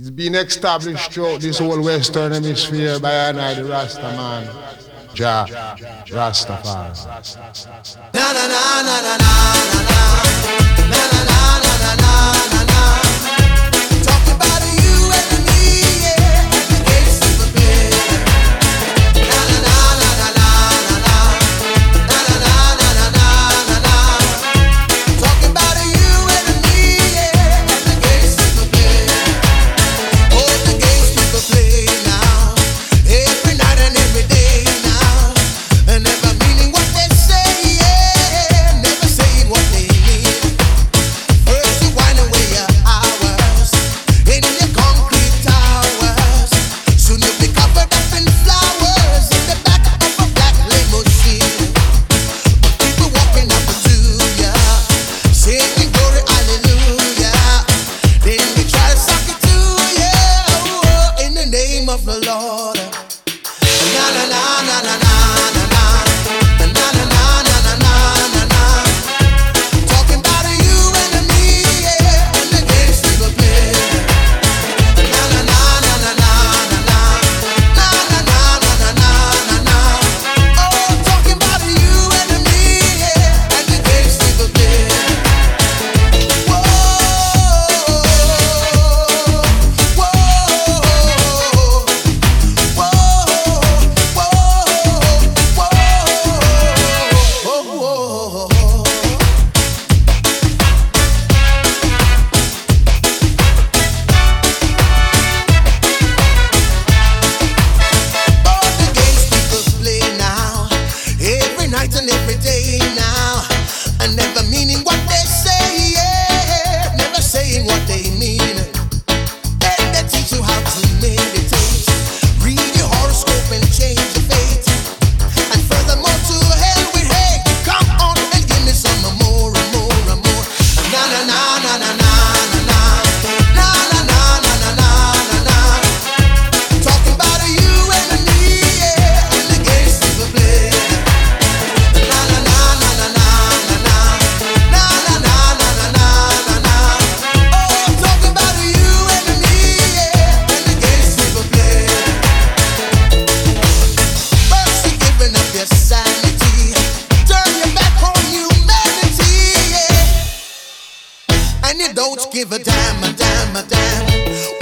It's been established throughout this whole Western Hemisphere by an the Rasta man. Jah, Rastafari. Na na na na na na na na na na. day and. And you don't give a damn, a damn, a damn.